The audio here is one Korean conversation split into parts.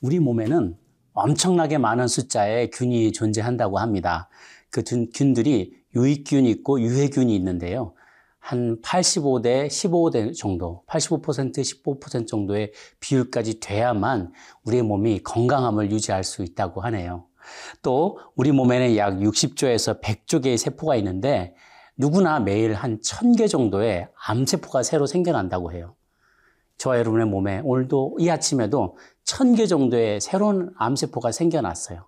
우리 몸에는 엄청나게 많은 숫자의 균이 존재한다고 합니다. 그 균들이 유익균이 있고 유해균이 있는데요. 한 85대 15대 정도, 85% 15% 정도의 비율까지 돼야만 우리의 몸이 건강함을 유지할 수 있다고 하네요. 또 우리 몸에는 약 60조에서 100조 개의 세포가 있는데 누구나 매일 한 1000개 정도의 암세포가 새로 생겨난다고 해요. 저와 여러분의 몸에 오늘도 이 아침에도 1000개 정도의 새로운 암세포가 생겨났어요.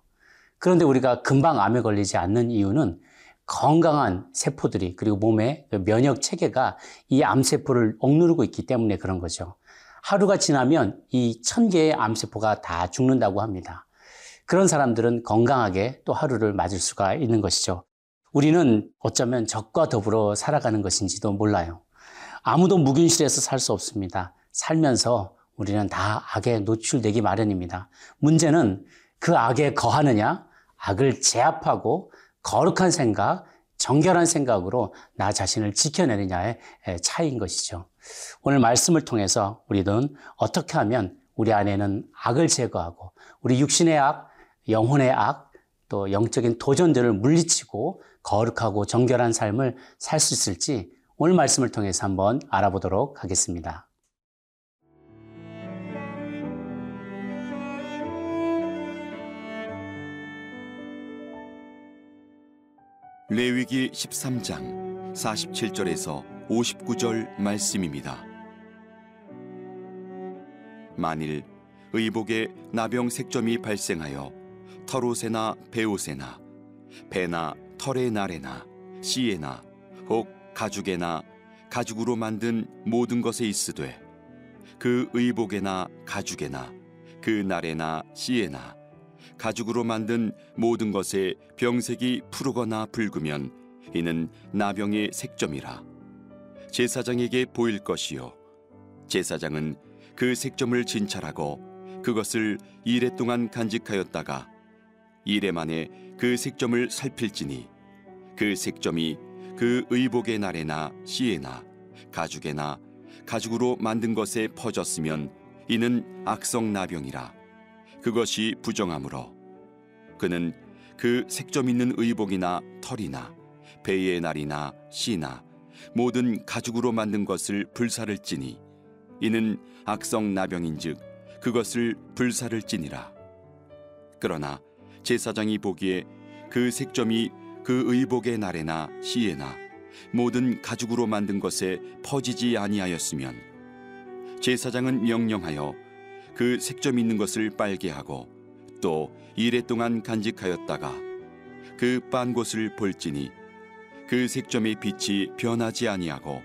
그런데 우리가 금방 암에 걸리지 않는 이유는 건강한 세포들이 그리고 몸의 그 면역 체계가 이 암세포를 억누르고 있기 때문에 그런 거죠. 하루가 지나면 이 천 개의 암세포가 다 죽는다고 합니다. 그런 사람들은 건강하게 또 하루를 맞을 수가 있는 것이죠. 우리는 어쩌면 적과 더불어 살아가는 것인지도 몰라요. 아무도 무균실에서 살 수 없습니다. 살면서 우리는 다 악에 노출되기 마련입니다. 문제는 그 악에 거하느냐, 악을 제압하고 거룩한 생각, 정결한 생각으로 나 자신을 지켜내느냐의 차이인 것이죠. 오늘 말씀을 통해서 우리는 어떻게 하면 우리 안에는 악을 제거하고 우리 육신의 악, 영혼의 악, 또 영적인 도전들을 물리치고 거룩하고 정결한 삶을 살 수 있을지 오늘 말씀을 통해서 한번 알아보도록 하겠습니다. 레위기 13장 47절에서 59절 말씀입니다. 만일 의복에 나병 색점이 발생하여 털옷에나 배옷에나 배나 털의 날에나 씨에나 혹 가죽에나 가죽으로 만든 모든 것에 있으되 그 의복에나 가죽에나 그 날에나 씨에나 가죽으로 만든 모든 것에 병색이 푸르거나 붉으면 이는 나병의 색점이라. 제사장에게 보일 것이요. 제사장은 그 색점을 진찰하고 그것을 이래 동안 간직하였다가 이래 만에 그 색점을 살필지니 그 색점이 그 의복의 날에나 시에나 가죽에나 가죽으로 만든 것에 퍼졌으면 이는 악성 나병이라 그것이 부정하므로 그는 그 색점 있는 의복이나 털이나 배의 날이나 씨나 모든 가죽으로 만든 것을 불사를 찌니 이는 악성 나병인즉 그것을 불사를 찌니라. 그러나 제사장이 보기에 그 색점이 그 의복의 날에나 시에나 모든 가죽으로 만든 것에 퍼지지 아니하였으면 제사장은 명령하여 그 색점 있는 것을 빨게 하고 또 이래 동안 간직하였다가 그 빤 곳을 볼지니 그 색점의 빛이 변하지 아니하고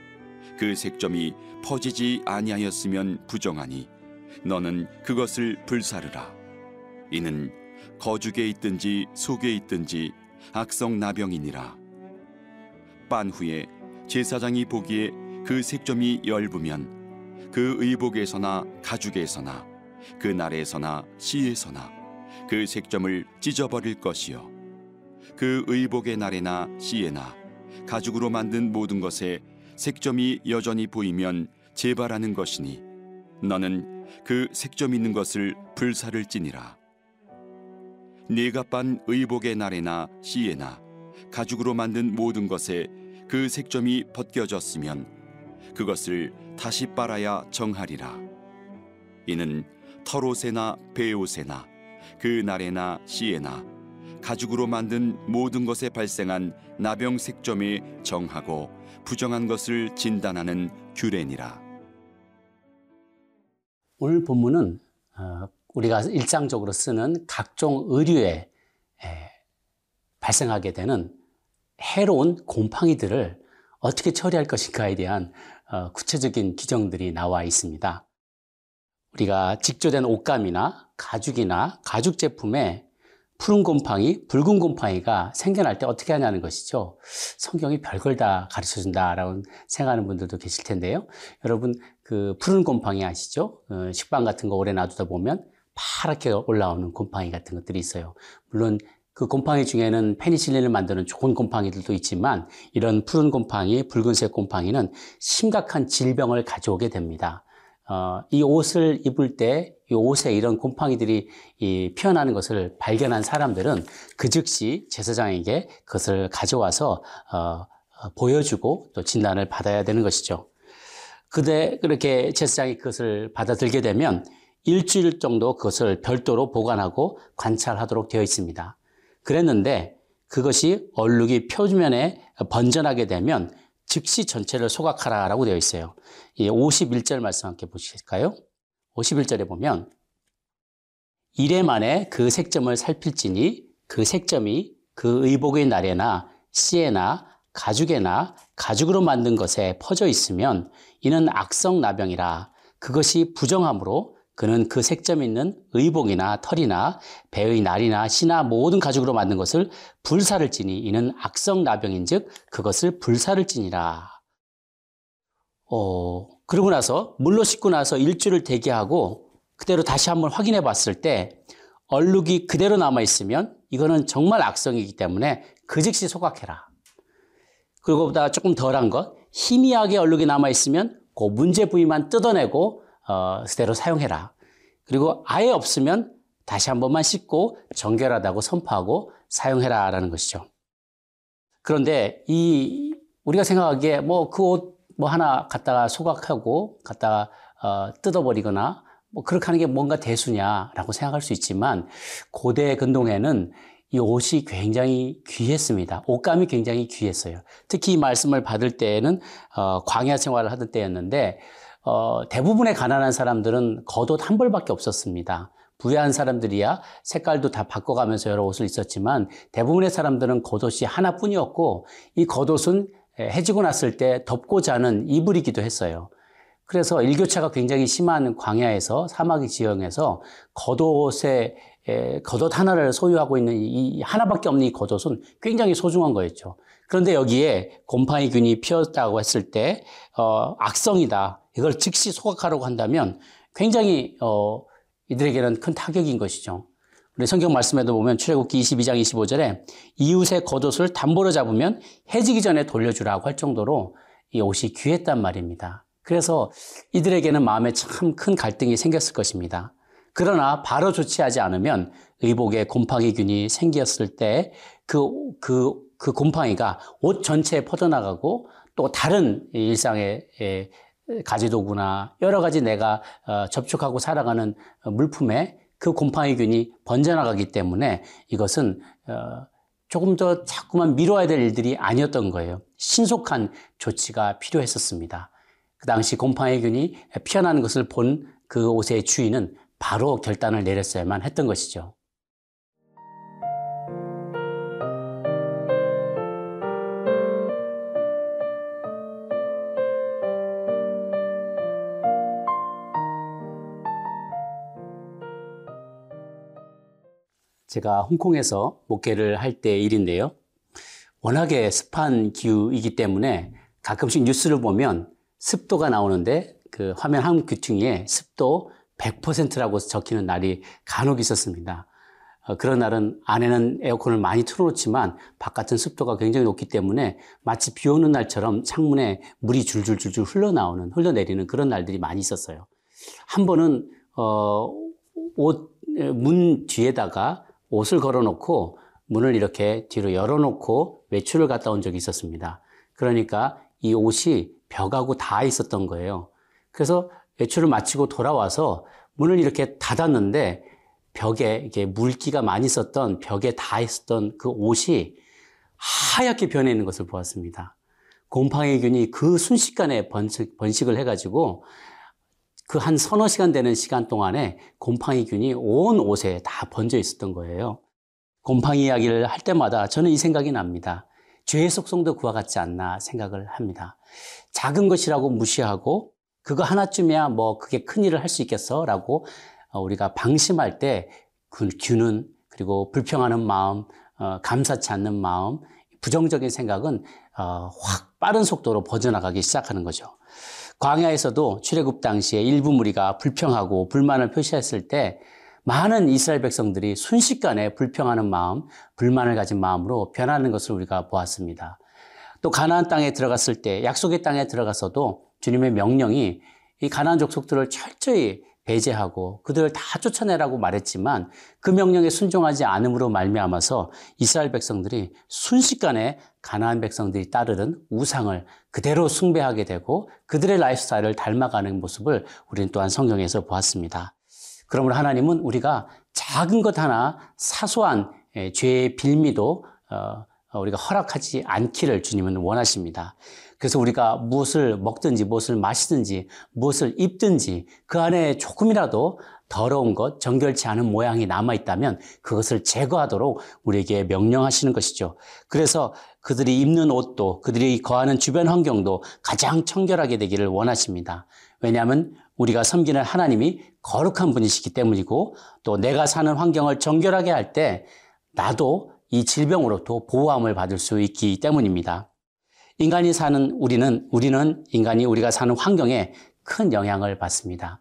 그 색점이 퍼지지 아니하였으면 부정하니 너는 그것을 불사르라. 이는 거죽에 있든지 속에 있든지 악성 나병이니라. 빤 후에 제사장이 보기에 그 색점이 엷으면 그 의복에서나 가죽에서나 그 날에서나 시에서나 그 색점을 찢어버릴 것이요. 그 의복의 날에나 시에나 가죽으로 만든 모든 것에 색점이 여전히 보이면 재발하는 것이니 너는 그 색점 있는 것을 불사를 찌니라. 네가 빤 의복의 날에나 시에나 가죽으로 만든 모든 것에 그 색점이 벗겨졌으면 그것을 다시 빨아야 정하리라. 이는 털옷에나 배옷에나 그 날에나 시에나 가죽으로 만든 모든 것에 발생한 나병 색점에 정하고 부정한 것을 진단하는 규례니라. 오늘 본문은 어, 우리가 일상적으로 쓰는 각종 의류에 발생하게 되는 해로운 곰팡이들을 어떻게 처리할 것인가에 대한 어, 구체적인 규정들이 나와 있습니다. 우리가 직조된 옷감이나 가죽이나 가죽 제품에 푸른 곰팡이, 붉은 곰팡이가 생겨날 때 어떻게 하냐는 것이죠. 성경이 별걸 다 가르쳐 준다라고 생각하는 분들도 계실 텐데요. 여러분, 그 푸른 곰팡이 아시죠? 어, 식빵 같은 거 오래 놔두다 보면 파랗게 올라오는 곰팡이 같은 것들이 있어요. 물론 그 곰팡이 중에는 페니실린을 만드는 좋은 곰팡이들도 있지만 이런 푸른 곰팡이, 붉은색 곰팡이는 심각한 질병을 가져오게 됩니다. 어, 이 옷을 입을 때 이 옷에 이런 곰팡이들이 이 피어나는 것을 발견한 사람들은 그 즉시 제사장에게 그것을 가져와서 어, 어, 보여주고 또 진단을 받아야 되는 것이죠. 그대 그렇게 제사장이 그것을 받아들게 되면 일주일 정도 그것을 별도로 보관하고 관찰하도록 되어 있습니다. 그랬는데 그것이 얼룩이 표면에 번져나게 되면 즉시 전체를 소각하라라고 되어 있어요. 이 51절 말씀 함께 보실까요? 51절에 보면 이래 만에 그 색점을 살필지니 그 색점이 그 의복의 날에나 씨에나 가죽에나 가죽으로 만든 것에 퍼져 있으면 이는 악성 나병이라 그것이 부정함으로 그는 그 색점 있는 의복이나 털이나 배의 날이나 씨나 모든 가죽으로 만든 것을 불사를 지니 이는 악성 나병인즉 그것을 불사를 지니라. 어, 그러고 나서 물로 씻고 나서 일주일을 대기하고 그대로 다시 한번 확인해 봤을 때 얼룩이 그대로 남아 있으면 이거는 정말 악성이기 때문에 그 즉시 소각해라. 그리고 보다 조금 덜한 것, 희미하게 얼룩이 남아 있으면 그 문제 부위만 뜯어내고 어, 그대로 사용해라. 그리고 아예 없으면 다시 한 번만 씻고 정결하다고 선포하고 사용해라라는 것이죠. 그런데 이 우리가 생각하기에 뭐 그 옷 뭐 하나 갖다가 소각하고 갖다가 어, 뜯어버리거나 뭐 그렇게 하는 게 뭔가 대수냐라고 생각할 수 있지만 고대 근동에는 이 옷이 굉장히 귀했습니다. 옷감이 굉장히 귀했어요. 특히 이 말씀을 받을 때에는 어, 광야 생활을 하던 때였는데 어, 대부분의 가난한 사람들은 겉옷 한 벌밖에 없었습니다. 부유한 사람들이야 색깔도 다 바꿔가면서 여러 옷을 입었지만 대부분의 사람들은 겉옷이 하나뿐이었고 이 겉옷은 해지고 났을 때 덮고 자는 이불이기도 했어요. 그래서 일교차가 굉장히 심한 광야에서 사막의 지형에서 겉옷에 겉옷 하나를 소유하고 있는 이 하나밖에 없는 이 겉옷은 굉장히 소중한 거였죠. 그런데 여기에 곰팡이균이 피었다고 했을 때 어, 악성이다. 이걸 즉시 소각하려고 한다면 굉장히 어, 이들에게는 큰 타격인 것이죠. 우리 성경 말씀에도 보면 출애굽기 22장 25절에 이웃의 겉옷을 담보로 잡으면 해지기 전에 돌려주라고 할 정도로 이 옷이 귀했단 말입니다. 그래서 이들에게는 마음에 참 큰 갈등이 생겼을 것입니다. 그러나 바로 조치하지 않으면 의복에 곰팡이균이 생겼을 때 그, 그, 그 곰팡이가 옷 전체에 퍼져나가고 또 다른 일상의 가지도구나 여러 가지 내가 어, 접촉하고 살아가는 물품에 그 곰팡이균이 번져나가기 때문에 이것은 어, 조금 더 자꾸만 미뤄야 될 일들이 아니었던 거예요. 신속한 조치가 필요했었습니다. 그 당시 곰팡이균이 피어나는 것을 본 그 옷의 주인은 바로 결단을 내렸어야만 했던 것이죠. 제가 홍콩에서 목회를 할 때 일인데요. 워낙에 습한 기후이기 때문에 가끔씩 뉴스를 보면 습도가 나오는데 그 화면 한 귀퉁이에 습도 100%라고 적히는 날이 간혹 있었습니다. 어, 그런 날은 안에는 에어컨을 많이 틀어놓지만 바깥은 습도가 굉장히 높기 때문에 마치 비 오는 날처럼 창문에 물이 줄줄줄줄 흘러나오는, 흘러내리는 그런 날들이 많이 있었어요. 한 번은, 어, 옷, 문 뒤에다가 옷을 걸어놓고 문을 이렇게 뒤로 열어놓고 외출을 갔다 온 적이 있었습니다. 그러니까 이 옷이 벽하고 닿아 있었던 거예요. 그래서 외출을 마치고 돌아와서 문을 이렇게 닫았는데 벽에 이게 물기가 많이 있었던 벽에 닿아 있었던 그 옷이 하얗게 변해 있는 것을 보았습니다. 곰팡이균이 그 순식간에 번식, 번식을 해가지고 그 한 서너 시간 되는 시간 동안에 곰팡이균이 온 옷에 다 번져 있었던 거예요. 곰팡이 이야기를 할 때마다 저는 이 생각이 납니다. 죄의 속성도 그와 같지 않나 생각을 합니다. 작은 것이라고 무시하고 그거 하나쯤이야 뭐 그게 큰 일을 할 수 있겠어? 라고 어, 우리가 방심할 때 그 균은 그리고 불평하는 마음, 어, 감사치 않는 마음, 부정적인 생각은 어, 확 빠른 속도로 퍼져나가기 시작하는 거죠. 광야에서도 출애굽 당시에 일부 무리가 불평하고 불만을 표시했을 때 많은 이스라엘 백성들이 순식간에 불평하는 마음, 불만을 가진 마음으로 변하는 것을 우리가 보았습니다. 또 가나안 땅에 들어갔을 때 약속의 땅에 들어가서도 주님의 명령이 이 가나안 족속들을 철저히 배제하고 그들을 다 쫓아내라고 말했지만 그 명령에 순종하지 않음으로 말미암아서 이스라엘 백성들이 순식간에 가나안 백성들이 따르는 우상을 그대로 숭배하게 되고 그들의 라이프스타일을 닮아가는 모습을 우리는 또한 성경에서 보았습니다. 그러므로 하나님은 우리가 작은 것 하나 사소한 예, 죄의 빌미도 어, 우리가 허락하지 않기를 주님은 원하십니다. 그래서 우리가 무엇을 먹든지 무엇을 마시든지 무엇을 입든지 그 안에 조금이라도 더러운 것, 정결치 않은 모양이 남아 있다면 그것을 제거하도록 우리에게 명령하시는 것이죠. 그래서 그들이 입는 옷도 그들이 거하는 주변 환경도 가장 청결하게 되기를 원하십니다. 왜냐하면 우리가 섬기는 하나님이 거룩한 분이시기 때문이고 또 내가 사는 환경을 정결하게 할 때 나도 이 질병으로부터 보호함을 받을 수 있기 때문입니다. 인간이 사는 우리는, 우리는 인간이 우리가 사는 환경에 큰 영향을 받습니다.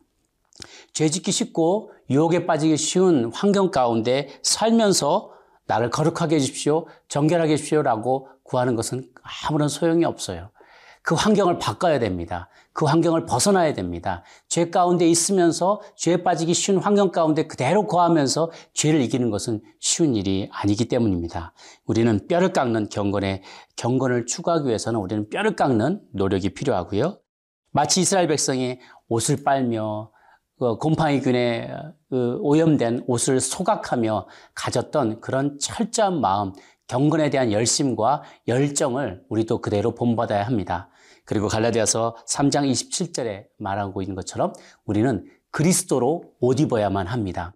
죄 짓기 쉽고 유혹에 빠지기 쉬운 환경 가운데 살면서 나를 거룩하게 해주십시오, 정결하게 해주십시오라고 구하는 것은 아무런 소용이 없어요. 그 환경을 바꿔야 됩니다. 그 환경을 벗어나야 됩니다. 죄 가운데 있으면서 죄에 빠지기 쉬운 환경 가운데 그대로 거하면서 죄를 이기는 것은 쉬운 일이 아니기 때문입니다. 우리는 뼈를 깎는 경건에 경건을 추구하기 위해서는 우리는 뼈를 깎는 노력이 필요하고요. 마치 이스라엘 백성이 옷을 빨며 그 곰팡이균에 그 오염된 옷을 소각하며 가졌던 그런 철저한 마음, 경건에 대한 열심과 열정을 우리도 그대로 본받아야 합니다. 그리고 갈라디아서 3장 27절에 말하고 있는 것처럼 우리는 그리스도로 옷 입어야만 합니다.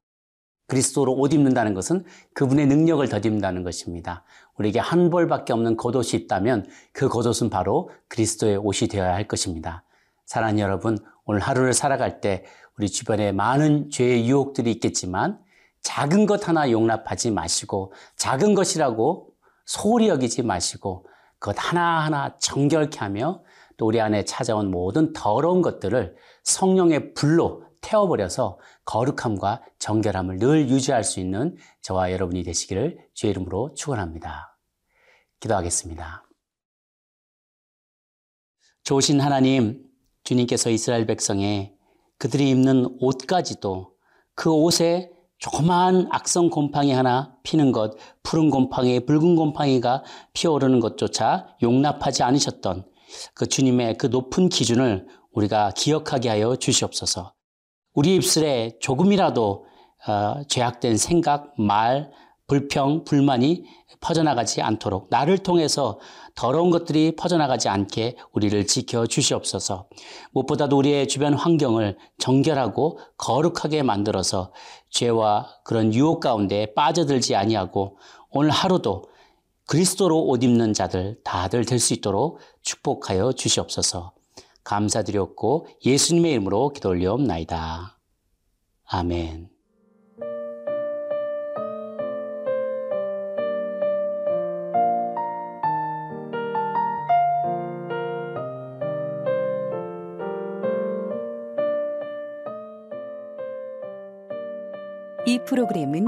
그리스도로 옷 입는다는 것은 그분의 능력을 덧입는다는 것입니다. 우리에게 한 벌밖에 없는 겉옷이 있다면 그 겉옷은 바로 그리스도의 옷이 되어야 할 것입니다. 사랑하는 여러분, 오늘 하루를 살아갈 때 우리 주변에 많은 죄의 유혹들이 있겠지만 작은 것 하나 용납하지 마시고 작은 것이라고 소홀히 여기지 마시고 그것 하나하나 정결케 하며 또 우리 안에 찾아온 모든 더러운 것들을 성령의 불로 태워버려서 거룩함과 정결함을 늘 유지할 수 있는 저와 여러분이 되시기를 주의 이름으로 축원합니다. 기도하겠습니다. 좋으신 하나님, 주님께서 이스라엘 백성에 그들이 입는 옷까지도 그 옷에 조그마한 악성 곰팡이 하나 피는 것, 푸른 곰팡이, 붉은 곰팡이가 피어오르는 것조차 용납하지 않으셨던 그 주님의 그 높은 기준을 우리가 기억하게 하여 주시옵소서. 우리 입술에 조금이라도 어, 죄악된 생각, 말, 불평, 불만이 퍼져나가지 않도록 나를 통해서 더러운 것들이 퍼져나가지 않게 우리를 지켜 주시옵소서. 무엇보다도 우리의 주변 환경을 정결하고 거룩하게 만들어서 죄와 그런 유혹 가운데 빠져들지 아니하고 오늘 하루도 그리스도로 옷 입는 자들 다들 될 수 있도록 축복하여 주시옵소서. 감사드렸고 예수님의 이름으로 기도 올려옵나이다. 아멘. 이 프로그램은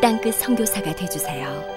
땅끝 성교사가 되주세요